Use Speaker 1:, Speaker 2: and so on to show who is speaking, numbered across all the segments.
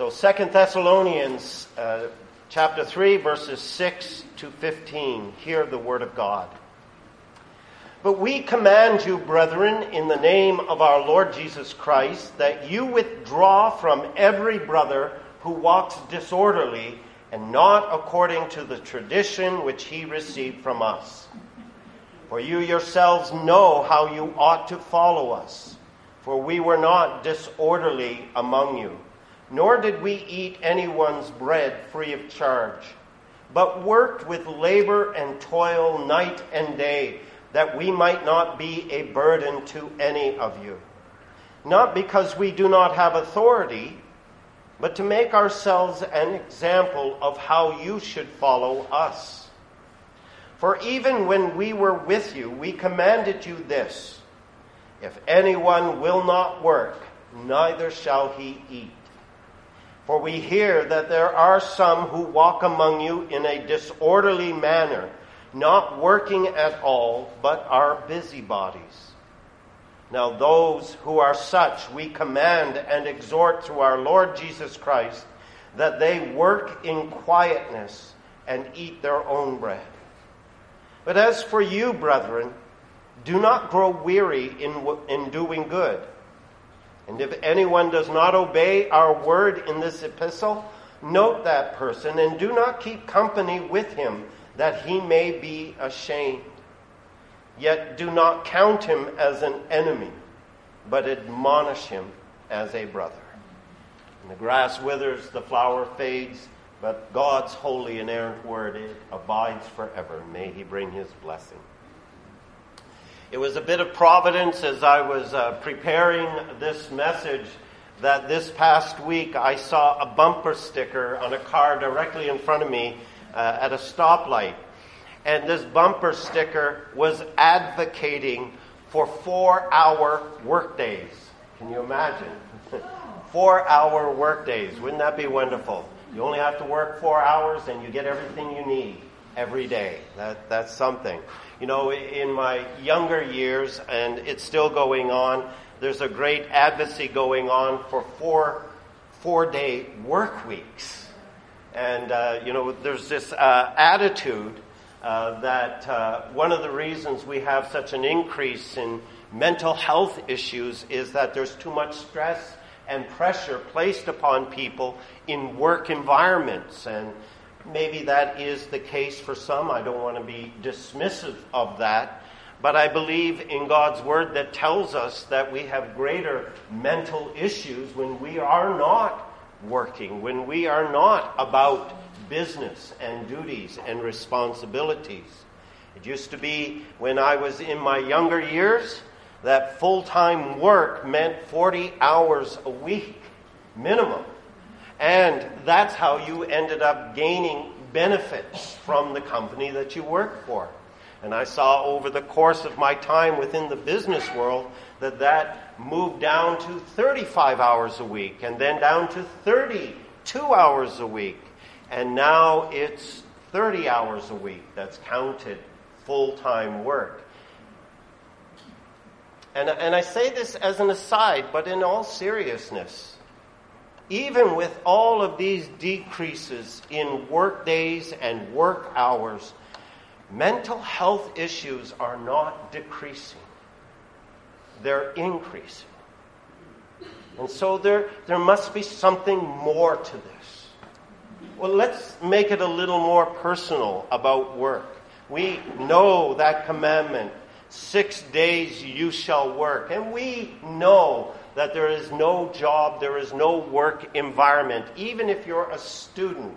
Speaker 1: So, Second Thessalonians uh, chapter 3, verses 6 to 15. Hear the word of God. But we command you, brethren, in the name of our Lord Jesus Christ, that you withdraw from every brother who walks disorderly and not according to the tradition which he received from us. For you yourselves know how you ought to follow us, for we were not disorderly among you nor did we eat anyone's bread free of charge, but worked with labor and toil night and day, that we might not be a burden to any of you. Not because we do not have authority, but to make ourselves an example of how you should follow us. For even when we were with you, we commanded you this If anyone will not work, neither shall he eat. For we hear that there are some who walk among you in a disorderly manner, not working at all, but are busybodies. Now, those who are such, we command and exhort through our Lord Jesus Christ that they work in quietness and eat their own bread. But as for you, brethren, do not grow weary in, in doing good. And if anyone does not obey our word in this epistle, note that person and do not keep company with him, that he may be ashamed. Yet do not count him as an enemy, but admonish him as a brother. And the grass withers, the flower fades, but God's holy and inerrant word abides forever. May he bring his blessing. It was a bit of providence as I was uh, preparing this message that this past week I saw a bumper sticker on a car directly in front of me uh, at a stoplight. And this bumper sticker was advocating for four hour workdays. Can you imagine? four hour workdays. Wouldn't that be wonderful? You only have to work four hours and you get everything you need every day. That, that's something. You know, in my younger years, and it's still going on, there's a great advocacy going on for four, four day work weeks. And, uh, you know, there's this uh, attitude uh, that uh, one of the reasons we have such an increase in mental health issues is that there's too much stress and pressure placed upon people in work environments. And Maybe that is the case for some. I don't want to be dismissive of that. But I believe in God's word that tells us that we have greater mental issues when we are not working, when we are not about business and duties and responsibilities. It used to be when I was in my younger years that full time work meant 40 hours a week minimum. And that's how you ended up gaining benefits from the company that you work for. And I saw over the course of my time within the business world that that moved down to 35 hours a week and then down to 32 hours a week. And now it's 30 hours a week that's counted full time work. And, and I say this as an aside, but in all seriousness, even with all of these decreases in work days and work hours, mental health issues are not decreasing, they're increasing. And so there, there must be something more to this. Well, let's make it a little more personal about work. We know that commandment six days you shall work. And we know that there is no job, there is no work environment, even if you're a student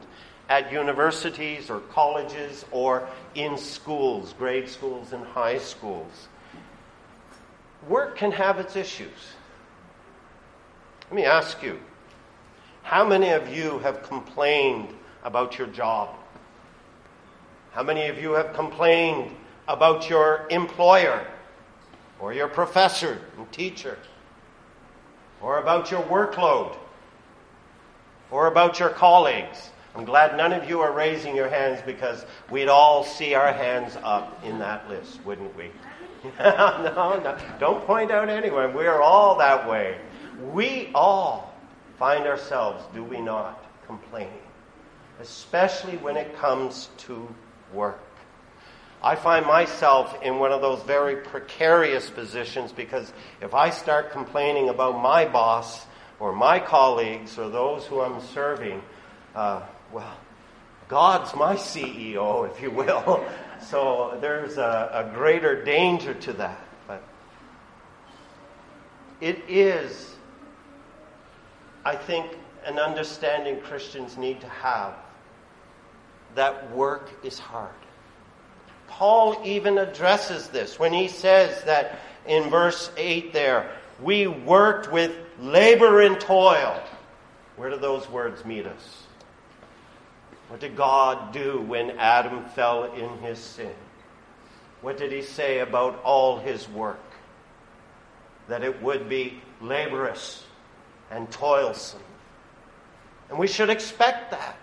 Speaker 1: at universities or colleges or in schools, grade schools and high schools. Work can have its issues. Let me ask you how many of you have complained about your job? How many of you have complained about your employer or your professor and teacher? Or about your workload, or about your colleagues. I'm glad none of you are raising your hands because we'd all see our hands up in that list, wouldn't we? no, no. Don't point out anyone. We are all that way. We all find ourselves, do we not, complaining, especially when it comes to work. I find myself in one of those very precarious positions because if I start complaining about my boss or my colleagues or those who I'm serving, uh, well, God's my CEO, if you will. so there's a, a greater danger to that. But it is, I think, an understanding Christians need to have that work is hard. Paul even addresses this when he says that in verse 8 there, we worked with labor and toil. Where do those words meet us? What did God do when Adam fell in his sin? What did he say about all his work? That it would be laborious and toilsome. And we should expect that.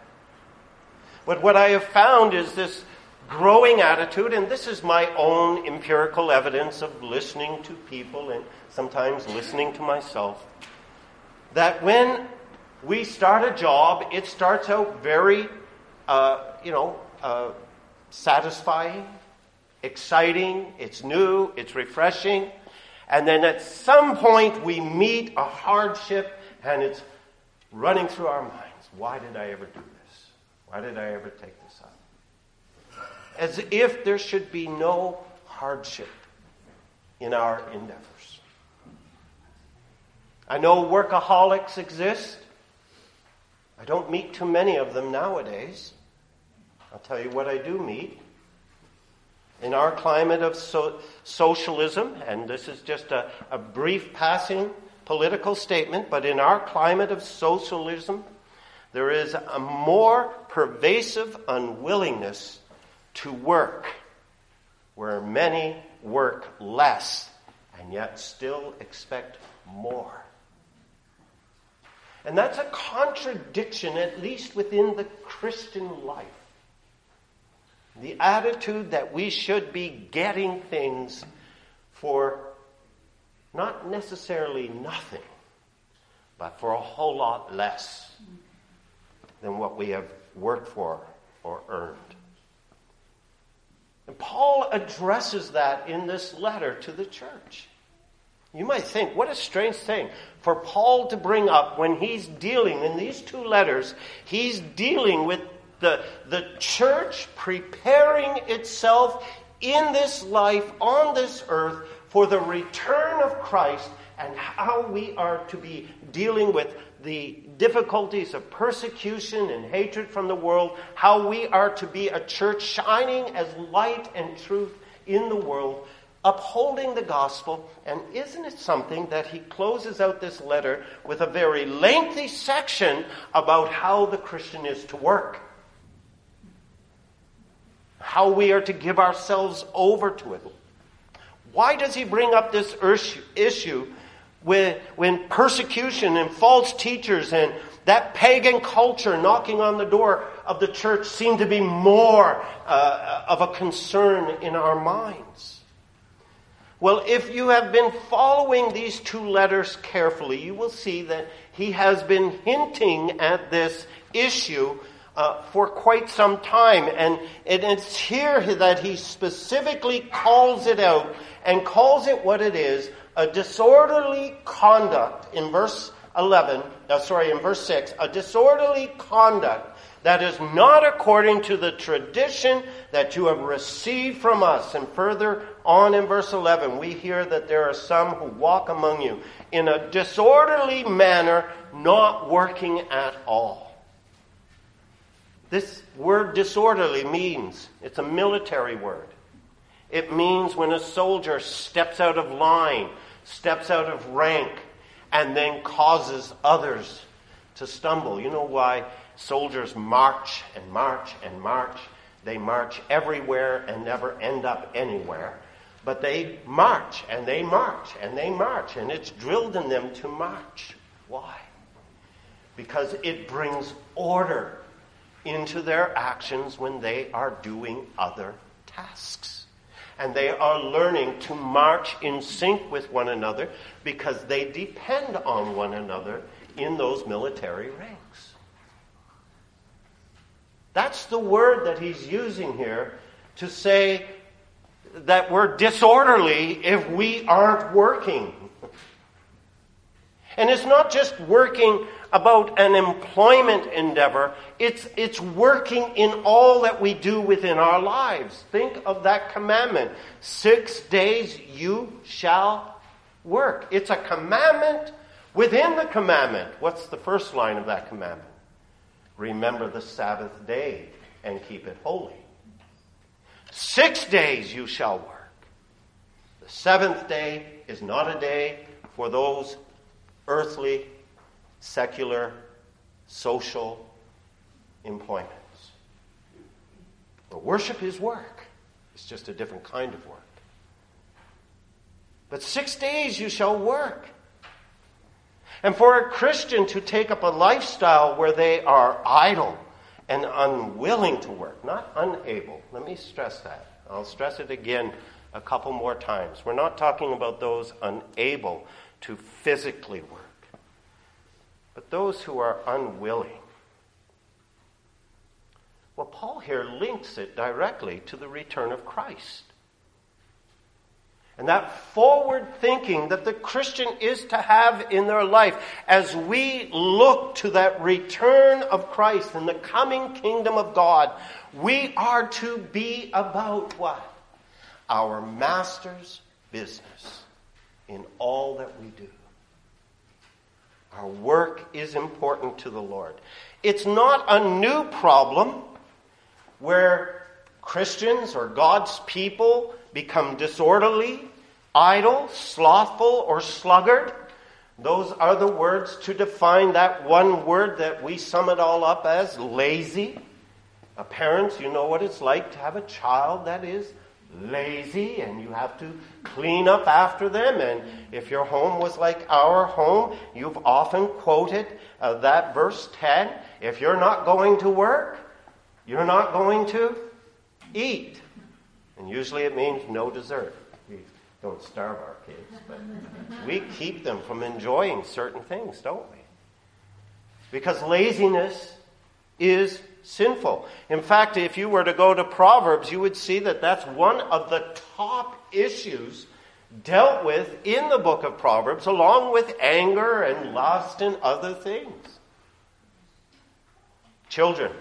Speaker 1: But what I have found is this growing attitude, and this is my own empirical evidence of listening to people and sometimes listening to myself, that when we start a job, it starts out very, uh, you know, uh, satisfying, exciting, it's new, it's refreshing. And then at some point we meet a hardship and it's running through our minds. Why did I ever do this? Why did I ever take? As if there should be no hardship in our endeavors. I know workaholics exist. I don't meet too many of them nowadays. I'll tell you what I do meet. In our climate of so- socialism, and this is just a, a brief passing political statement, but in our climate of socialism, there is a more pervasive unwillingness to work, where many work less and yet still expect more. And that's a contradiction, at least within the Christian life. The attitude that we should be getting things for not necessarily nothing, but for a whole lot less than what we have worked for or earned. And Paul addresses that in this letter to the church. You might think, what a strange thing for Paul to bring up when he's dealing in these two letters, he's dealing with the, the church preparing itself in this life on this earth for the return of Christ and how we are to be dealing with the difficulties of persecution and hatred from the world, how we are to be a church shining as light and truth in the world, upholding the gospel. And isn't it something that he closes out this letter with a very lengthy section about how the Christian is to work? How we are to give ourselves over to it. Why does he bring up this issue when, when persecution and false teachers and that pagan culture knocking on the door of the church seem to be more uh, of a concern in our minds. Well, if you have been following these two letters carefully, you will see that he has been hinting at this issue uh, for quite some time. And it's here that he specifically calls it out and calls it what it is a disorderly conduct in verse 11, uh, sorry, in verse 6, a disorderly conduct that is not according to the tradition that you have received from us. And further on in verse 11, we hear that there are some who walk among you in a disorderly manner, not working at all. This word disorderly means it's a military word. It means when a soldier steps out of line, steps out of rank, and then causes others to stumble. You know why soldiers march and march and march? They march everywhere and never end up anywhere. But they march and they march and they march, and it's drilled in them to march. Why? Because it brings order into their actions when they are doing other tasks and they are learning to march in sync with one another because they depend on one another in those military ranks. That's the word that he's using here to say that we're disorderly if we aren't working. And it's not just working about an employment endeavor, it's, it's working in all that we do within our lives. Think of that commandment six days you shall work. It's a commandment within the commandment. What's the first line of that commandment? Remember the Sabbath day and keep it holy. Six days you shall work. The seventh day is not a day for those earthly, secular, social employments. But worship is work. It's just a different kind of work. But six days you shall work. And for a Christian to take up a lifestyle where they are idle and unwilling to work, not unable. Let me stress that. I'll stress it again a couple more times. We're not talking about those unable to physically work, but those who are unwilling. Well, Paul here links it directly to the return of Christ. And that forward thinking that the Christian is to have in their life as we look to that return of Christ and the coming kingdom of God, we are to be about what? Our Master's business in all that we do. Our work is important to the Lord. It's not a new problem where Christians or God's people become disorderly, idle, slothful, or sluggard. Those are the words to define that one word that we sum it all up as lazy. Parents, you know what it's like to have a child that is lazy and you have to clean up after them. And if your home was like our home, you've often quoted uh, that verse 10. If you're not going to work, you're not going to eat. And usually it means no dessert. We don't starve our kids, but we keep them from enjoying certain things, don't we? Because laziness is sinful. In fact, if you were to go to Proverbs, you would see that that's one of the top issues dealt with in the book of Proverbs, along with anger and lust and other things. Children,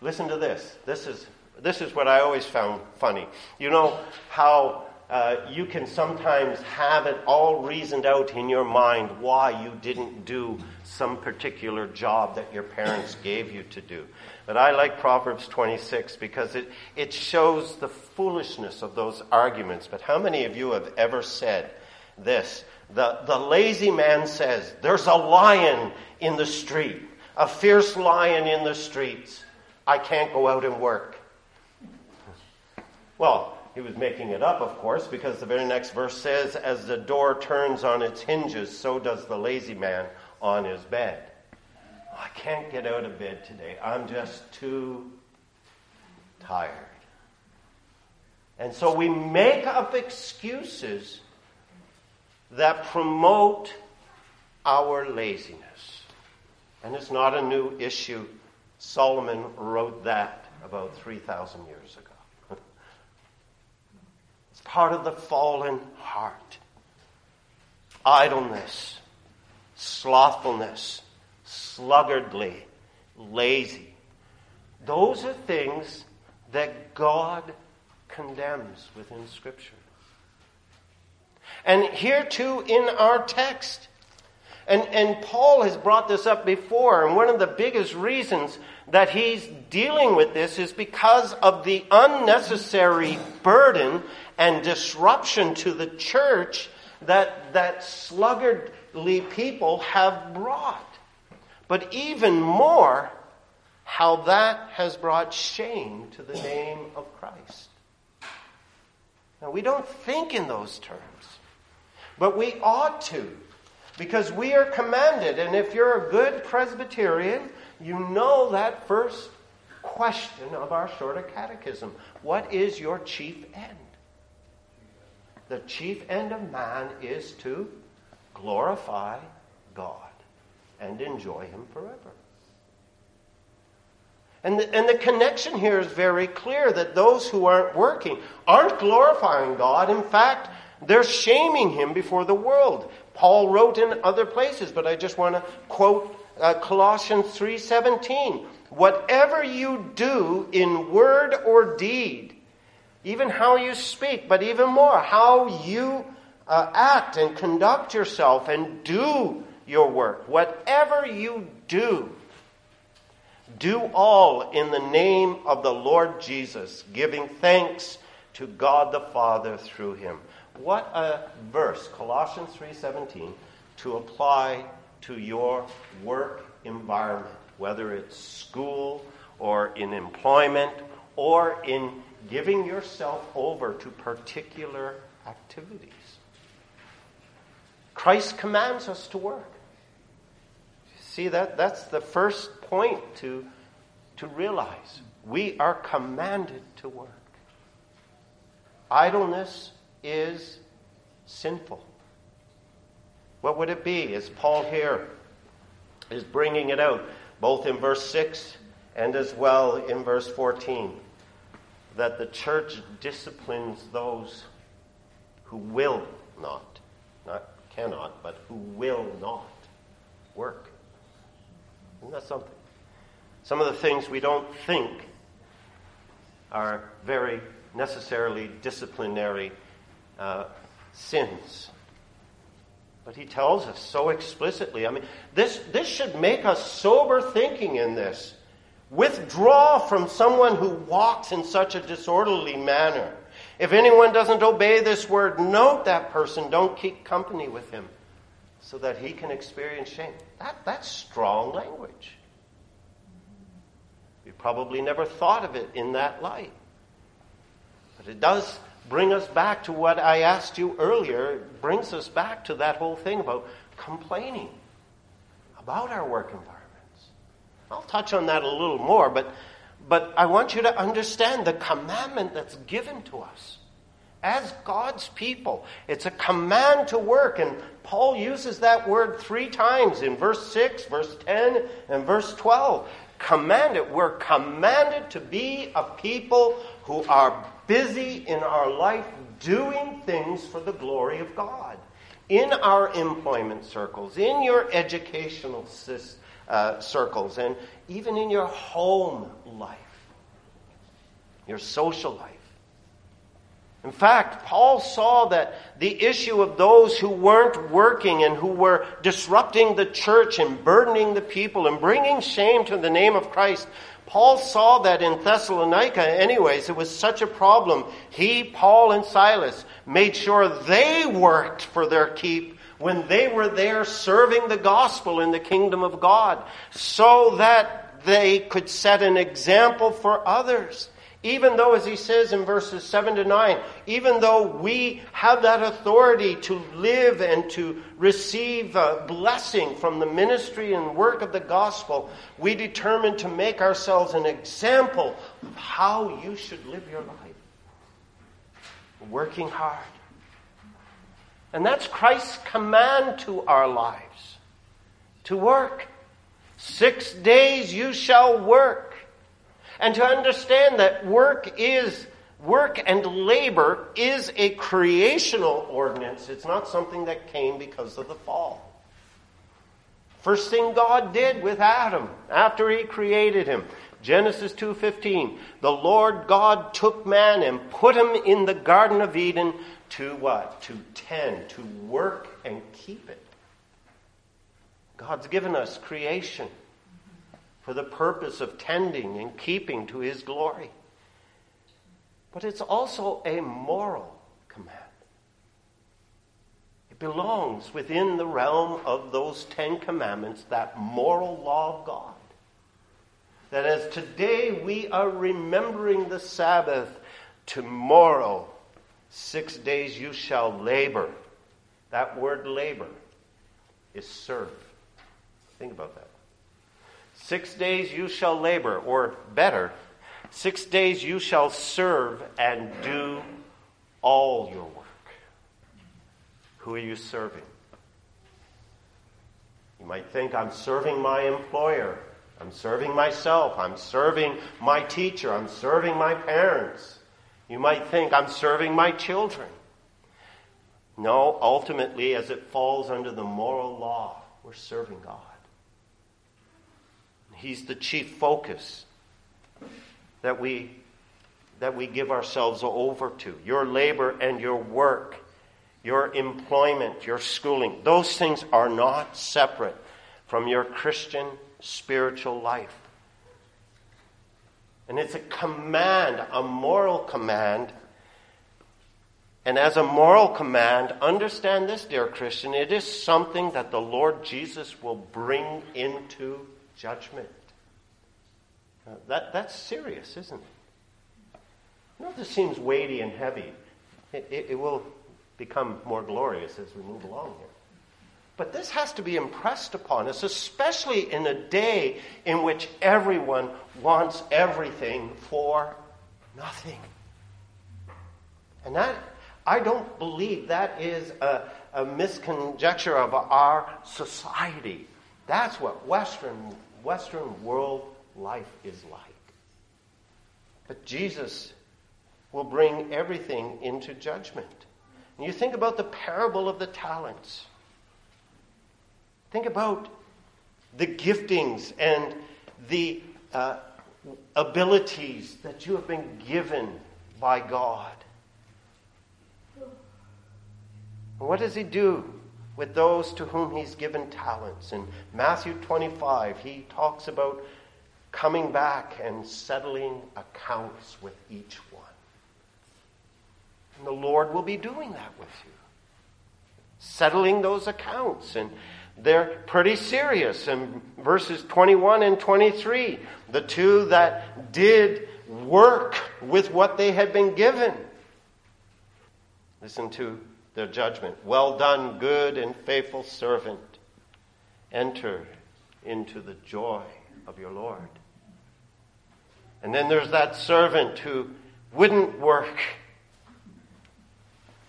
Speaker 1: listen to this. This is, this is what I always found funny. You know how uh, you can sometimes have it all reasoned out in your mind why you didn't do some particular job that your parents gave you to do. But I like Proverbs 26 because it, it shows the foolishness of those arguments. But how many of you have ever said this? The, the lazy man says, There's a lion in the street, a fierce lion in the streets. I can't go out and work. Well, he was making it up, of course, because the very next verse says, As the door turns on its hinges, so does the lazy man on his bed. I can't get out of bed today. I'm just too tired. And so we make up excuses that promote our laziness. And it's not a new issue. Solomon wrote that about 3,000 years ago it's part of the fallen heart. Idleness, slothfulness, sluggardly, lazy. Those are things that God condemns within Scripture. And here too in our text, and, and Paul has brought this up before, and one of the biggest reasons that he's dealing with this is because of the unnecessary burden and disruption to the church that, that sluggardly people have brought. But even more, how that has brought shame to the name of Christ. Now, we don't think in those terms, but we ought to, because we are commanded, and if you're a good Presbyterian, you know that first question of our shorter catechism What is your chief end? The chief end of man is to glorify God. and enjoy Him forever. And the, and the connection here is very clear that those who aren't working aren't glorifying God. In fact, they're shaming Him before the world. Paul wrote in other places, but I just want to quote uh, Colossians 3:17. Whatever you do in word or deed, even how you speak, but even more, how you uh, act and conduct yourself and do your work, whatever you do, do all in the name of the Lord Jesus, giving thanks to God the Father through him. What a verse, Colossians 3:17, to apply to your work environment, whether it's school or in employment or in giving yourself over to particular activities. Christ commands us to work. See that that's the first point to to realize. We are commanded to work. Idleness is sinful. What would it be? As Paul here is bringing it out, both in verse 6 and as well in verse 14, that the church disciplines those who will not, not cannot, but who will not work. Isn't that something? Some of the things we don't think are very necessarily disciplinary uh, sins. But he tells us so explicitly. I mean, this, this should make us sober thinking in this. Withdraw from someone who walks in such a disorderly manner. If anyone doesn't obey this word, note that person. Don't keep company with him so that he can experience shame. That, that's strong language. We probably never thought of it in that light. But it does bring us back to what I asked you earlier. It brings us back to that whole thing about complaining about our work environments. I'll touch on that a little more, but, but I want you to understand the commandment that's given to us as God's people. It's a command to work, and Paul uses that word three times in verse 6, verse 10, and verse 12. Commanded, we're commanded to be a people who are busy in our life doing things for the glory of God. In our employment circles, in your educational uh, circles, and even in your home life, your social life. In fact, Paul saw that the issue of those who weren't working and who were disrupting the church and burdening the people and bringing shame to the name of Christ, Paul saw that in Thessalonica, anyways, it was such a problem. He, Paul, and Silas made sure they worked for their keep when they were there serving the gospel in the kingdom of God so that they could set an example for others. Even though, as he says in verses 7 to 9, even though we have that authority to live and to receive a blessing from the ministry and work of the gospel, we determine to make ourselves an example of how you should live your life. Working hard. And that's Christ's command to our lives to work. Six days you shall work and to understand that work is work and labor is a creational ordinance. It's not something that came because of the fall. First thing God did with Adam after he created him, Genesis 2:15, the Lord God took man and put him in the garden of Eden to what? To tend, to work and keep it. God's given us creation for the purpose of tending and keeping to His glory. But it's also a moral command. It belongs within the realm of those Ten Commandments, that moral law of God. That as today we are remembering the Sabbath, tomorrow, six days you shall labor. That word labor is serve. Think about that. Six days you shall labor, or better, six days you shall serve and do all your work. Who are you serving? You might think, I'm serving my employer. I'm serving myself. I'm serving my teacher. I'm serving my parents. You might think, I'm serving my children. No, ultimately, as it falls under the moral law, we're serving God. He's the chief focus that we, that we give ourselves over to. Your labor and your work, your employment, your schooling, those things are not separate from your Christian spiritual life. And it's a command, a moral command. And as a moral command, understand this, dear Christian, it is something that the Lord Jesus will bring into judgment. That, that's serious, isn't it? This seems weighty and heavy. It, it, it will become more glorious as we move along here. But this has to be impressed upon us, especially in a day in which everyone wants everything for nothing. And that, I don't believe that is a, a misconjecture of our society. That's what Western, Western world life is like. But Jesus will bring everything into judgment. And you think about the parable of the talents. Think about the giftings and the uh, abilities that you have been given by God. What does He do with those to whom He's given talents? In Matthew 25, He talks about coming back and settling accounts with each one. And the Lord will be doing that with you. Settling those accounts. And they're pretty serious. In verses 21 and 23, the two that did work with what they had been given. Listen to their judgment. Well done, good and faithful servant. Enter into the joy of your Lord. And then there's that servant who wouldn't work.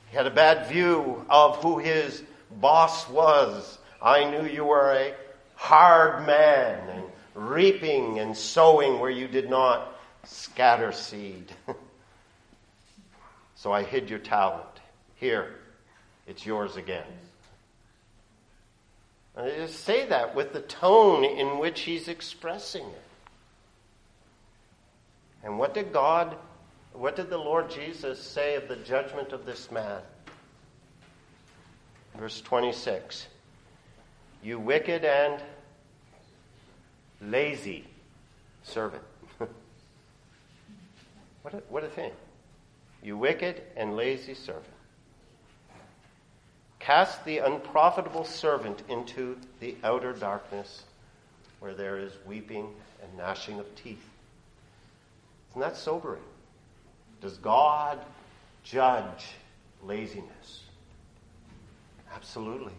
Speaker 1: He had a bad view of who his boss was. I knew you were a hard man and reaping and sowing where you did not scatter seed. so I hid your talent. Here, it's yours again. And I just say that with the tone in which he's expressing it. And what did God, what did the Lord Jesus say of the judgment of this man? Verse 26 You wicked and lazy servant. what, a, what a thing. You wicked and lazy servant. Cast the unprofitable servant into the outer darkness where there is weeping and gnashing of teeth. Isn't that sobering? Does God judge laziness? Absolutely.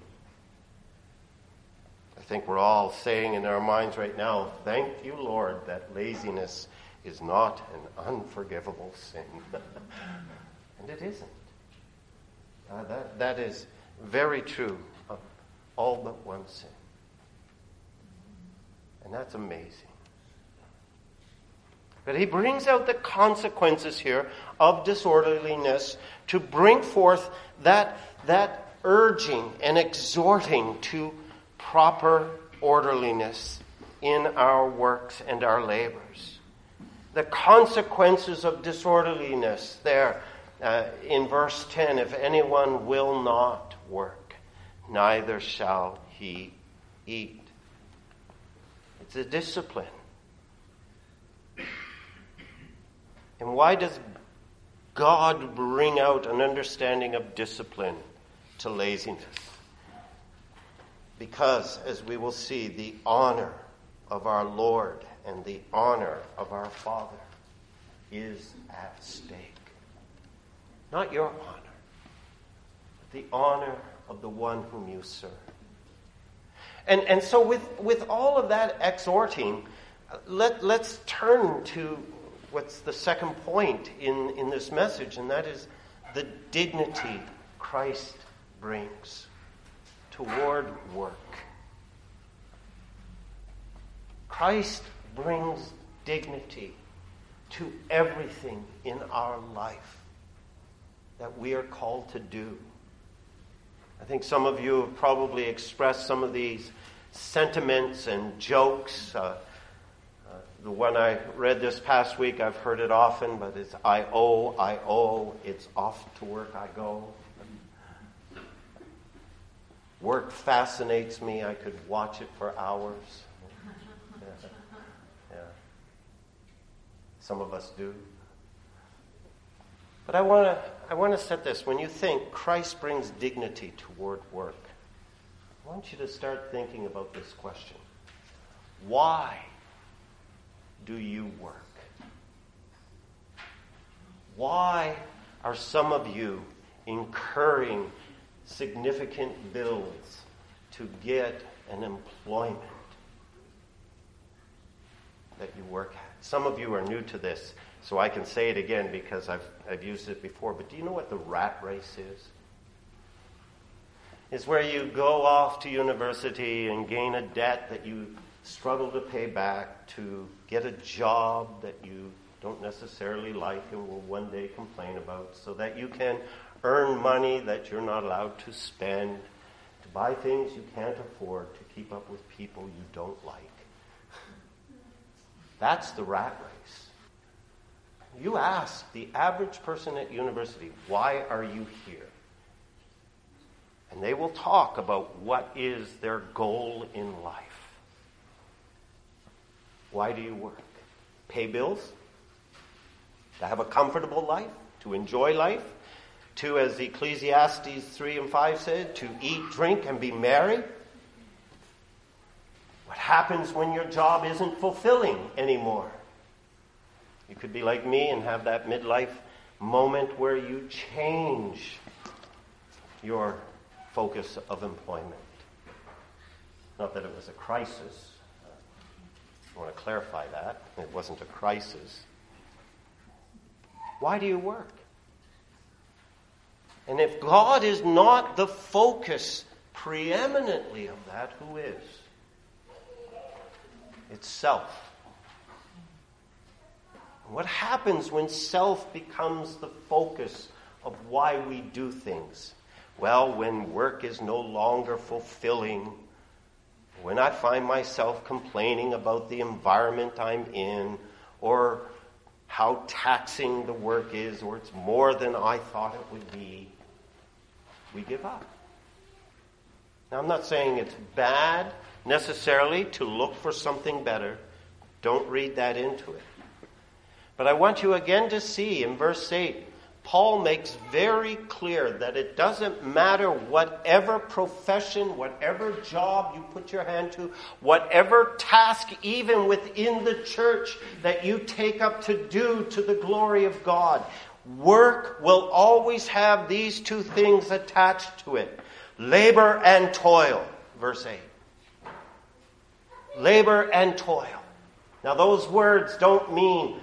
Speaker 1: I think we're all saying in our minds right now, thank you, Lord, that laziness is not an unforgivable sin. and it isn't. Uh, that, that is very true of all but one sin. And that's amazing. But he brings out the consequences here of disorderliness to bring forth that, that urging and exhorting to proper orderliness in our works and our labors. The consequences of disorderliness there uh, in verse 10 if anyone will not work, neither shall he eat. It's a discipline. And why does God bring out an understanding of discipline to laziness? Because, as we will see, the honor of our Lord and the honor of our Father is at stake. Not your honor, but the honor of the one whom you serve. And, and so, with, with all of that exhorting, let, let's turn to what's the second point in, in this message, and that is the dignity Christ brings toward work. Christ brings dignity to everything in our life that we are called to do. I think some of you have probably expressed some of these sentiments and jokes. Uh, uh, the one I read this past week, I've heard it often, but it's I owe, I owe, it's off to work I go. Work fascinates me. I could watch it for hours. Yeah. yeah. Some of us do. But I want to I want to set this. When you think Christ brings dignity toward work, I want you to start thinking about this question Why do you work? Why are some of you incurring significant bills to get an employment that you work at? Some of you are new to this, so I can say it again because I've, I've used it before. But do you know what the rat race is? It's where you go off to university and gain a debt that you struggle to pay back, to get a job that you don't necessarily like and will one day complain about, so that you can earn money that you're not allowed to spend, to buy things you can't afford, to keep up with people you don't like. That's the rat race. You ask the average person at university, why are you here? And they will talk about what is their goal in life. Why do you work? Pay bills? To have a comfortable life? To enjoy life? To, as Ecclesiastes 3 and 5 said, to eat, drink, and be merry? What happens when your job isn't fulfilling anymore? You could be like me and have that midlife moment where you change your focus of employment. Not that it was a crisis. I want to clarify that. It wasn't a crisis. Why do you work? And if God is not the focus preeminently of that, who is? It's self. What happens when self becomes the focus of why we do things? Well, when work is no longer fulfilling, when I find myself complaining about the environment I'm in, or how taxing the work is, or it's more than I thought it would be, we give up. Now, I'm not saying it's bad necessarily to look for something better. Don't read that into it. But I want you again to see in verse 8, Paul makes very clear that it doesn't matter whatever profession, whatever job you put your hand to, whatever task, even within the church, that you take up to do to the glory of God. Work will always have these two things attached to it labor and toil. Verse 8. Labor and toil. Now, those words don't mean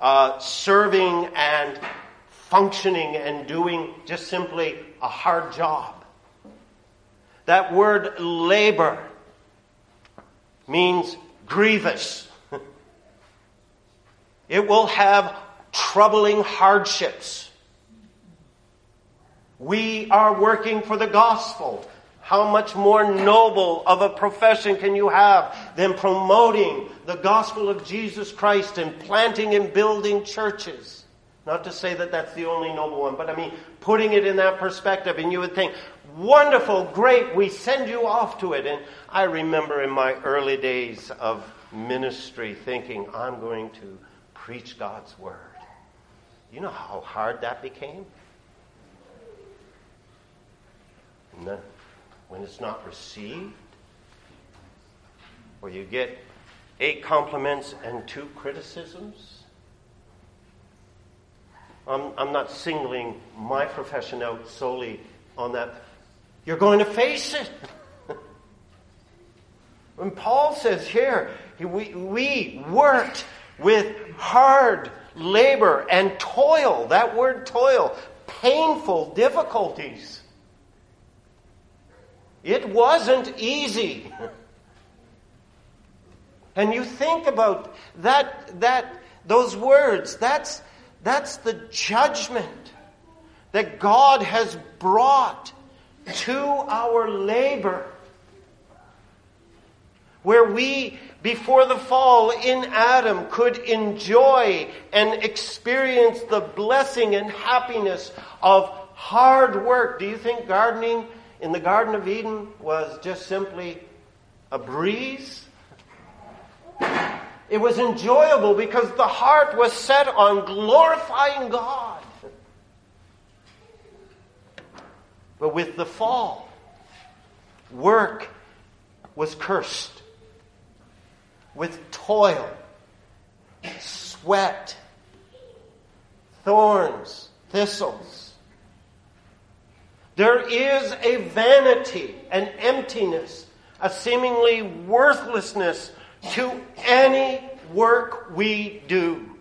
Speaker 1: uh, serving and functioning and doing just simply a hard job. That word labor means grievous. it will have troubling hardships. We are working for the gospel. How much more noble of a profession can you have than promoting the gospel of Jesus Christ and planting and building churches? Not to say that that's the only noble one, but I mean, putting it in that perspective, and you would think, wonderful, great, we send you off to it. And I remember in my early days of ministry thinking, I'm going to preach God's word. You know how hard that became? No when it's not received, or you get eight compliments and two criticisms. I'm, I'm not singling my profession out solely on that. You're going to face it. when Paul says here, we, we worked with hard labor and toil, that word toil, painful difficulties. It wasn't easy. And you think about that, that, those words, that's, that's the judgment that God has brought to our labor. Where we, before the fall in Adam, could enjoy and experience the blessing and happiness of hard work. Do you think gardening in the Garden of Eden was just simply a breeze? It was enjoyable because the heart was set on glorifying God. But with the fall, work was cursed with toil, sweat, thorns, thistles. There is a vanity, an emptiness, a seemingly worthlessness to any work we do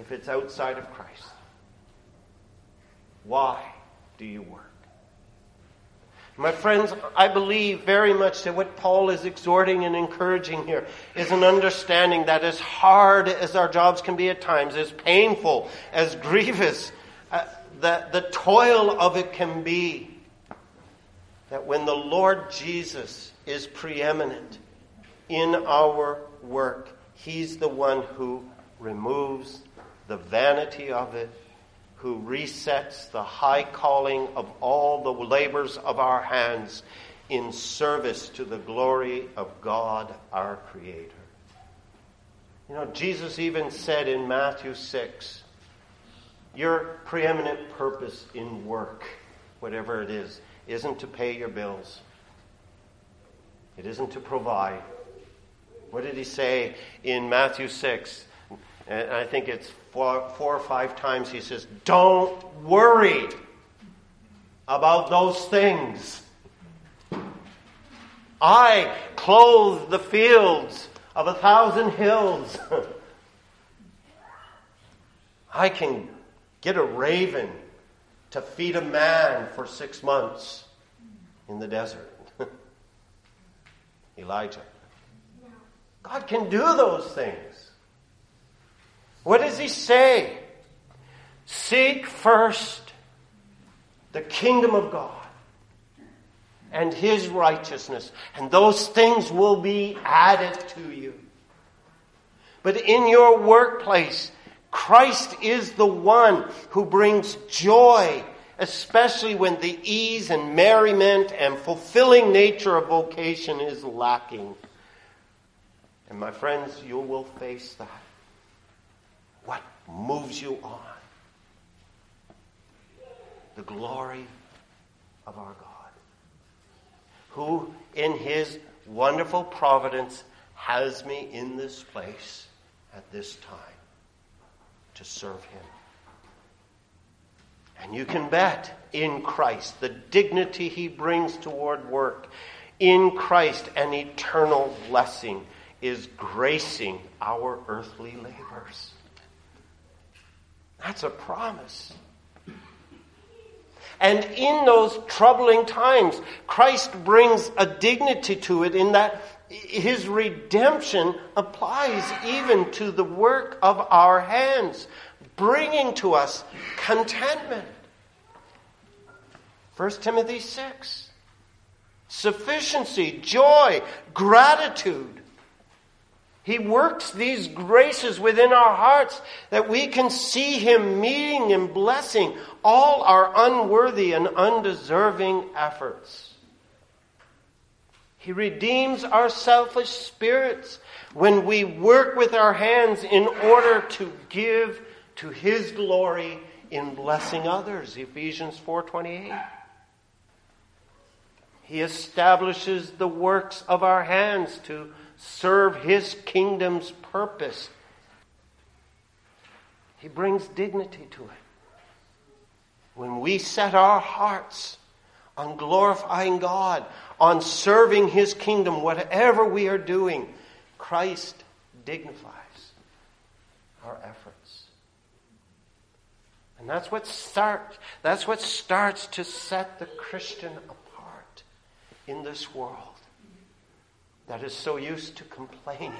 Speaker 1: if it's outside of Christ. Why do you work? My friends, I believe very much that what Paul is exhorting and encouraging here is an understanding that as hard as our jobs can be at times, as painful, as grievous, uh, that the toil of it can be, that when the Lord Jesus is preeminent in our work, He's the one who removes the vanity of it who resets the high calling of all the labors of our hands in service to the glory of God our Creator. You know, Jesus even said in Matthew 6 your preeminent purpose in work, whatever it is, isn't to pay your bills, it isn't to provide. What did he say in Matthew 6? And I think it's four, four or five times he says, Don't worry about those things. I clothe the fields of a thousand hills. I can get a raven to feed a man for six months in the desert. Elijah. God can do those things. What does he say? Seek first the kingdom of God and his righteousness, and those things will be added to you. But in your workplace, Christ is the one who brings joy, especially when the ease and merriment and fulfilling nature of vocation is lacking. And my friends, you will face that moves you on. The glory of our God, who in his wonderful providence has me in this place at this time to serve him. And you can bet in Christ the dignity he brings toward work. In Christ, an eternal blessing is gracing our earthly labors. That's a promise. And in those troubling times, Christ brings a dignity to it in that his redemption applies even to the work of our hands, bringing to us contentment. 1 Timothy 6. Sufficiency, joy, gratitude. He works these graces within our hearts that we can see Him meeting and blessing all our unworthy and undeserving efforts. He redeems our selfish spirits when we work with our hands in order to give to His glory in blessing others. Ephesians 4:28. He establishes the works of our hands to serve his kingdom's purpose. He brings dignity to it. When we set our hearts on glorifying God, on serving his kingdom, whatever we are doing, Christ dignifies our efforts. And that's what starts that's what starts to set the Christian apart in this world that is so used to complaining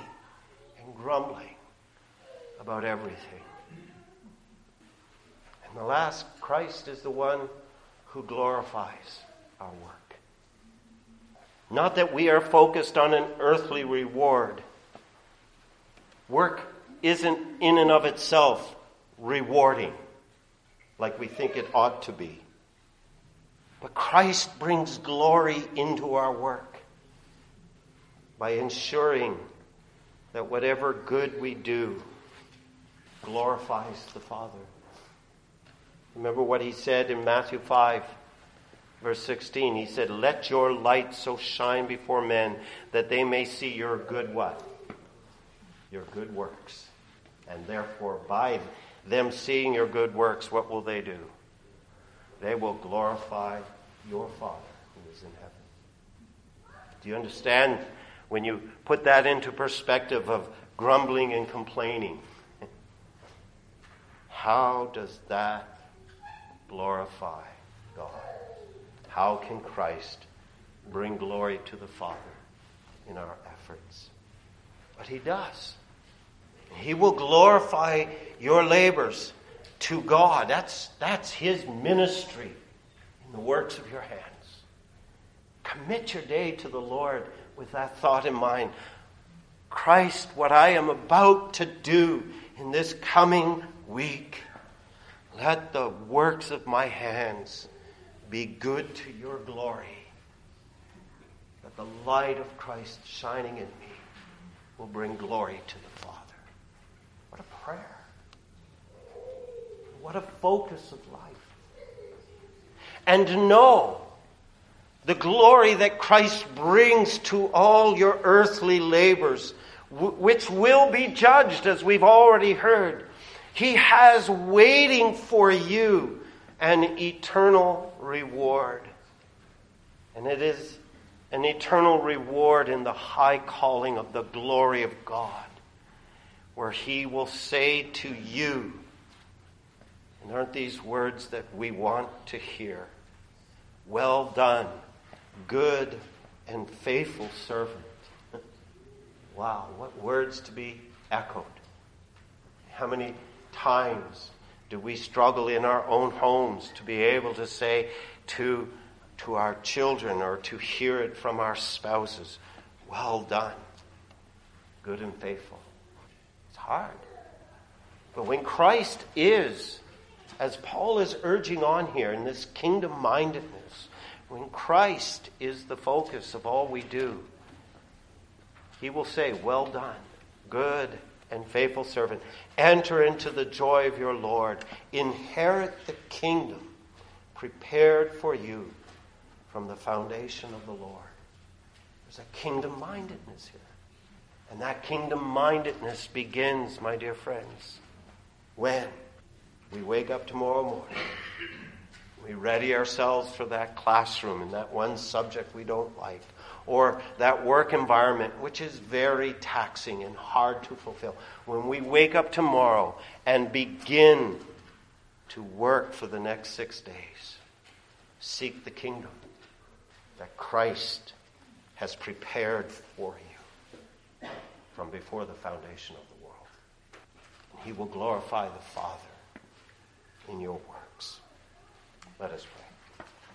Speaker 1: and grumbling about everything. And the last, Christ is the one who glorifies our work. Not that we are focused on an earthly reward. Work isn't in and of itself rewarding like we think it ought to be. But Christ brings glory into our work by ensuring that whatever good we do glorifies the Father. Remember what he said in Matthew 5, verse 16. He said, Let your light so shine before men that they may see your good what? Your good works. And therefore, by them seeing your good works, what will they do? They will glorify your Father who is in heaven. Do you understand when you put that into perspective of grumbling and complaining? How does that glorify God? How can Christ bring glory to the Father in our efforts? But He does. He will glorify your labors to God. That's, that's His ministry in the works of your hands. Commit your day to the Lord with that thought in mind. Christ, what I am about to do in this coming week, let the works of my hands be good to your glory. That the light of Christ shining in me will bring glory to the Father. What a prayer. What a focus of life. And to know the glory that Christ brings to all your earthly labors, which will be judged, as we've already heard. He has waiting for you an eternal reward. And it is an eternal reward in the high calling of the glory of God where he will say to you, and aren't these words that we want to hear? Well done, good and faithful servant. wow, what words to be echoed. How many times do we struggle in our own homes to be able to say to, to our children or to hear it from our spouses, well done, good and faithful? It's hard. But when Christ is, as Paul is urging on here in this kingdom mindedness, when Christ is the focus of all we do, he will say, Well done, good and faithful servant. Enter into the joy of your Lord. Inherit the kingdom prepared for you from the foundation of the Lord. There's a kingdom mindedness here. And that kingdom mindedness begins, my dear friends, when we wake up tomorrow morning. We ready ourselves for that classroom and that one subject we don't like, or that work environment which is very taxing and hard to fulfill. When we wake up tomorrow and begin to work for the next six days, seek the kingdom that Christ has prepared for you from before the foundation of the world. And he will glorify the Father in your works. Let us pray.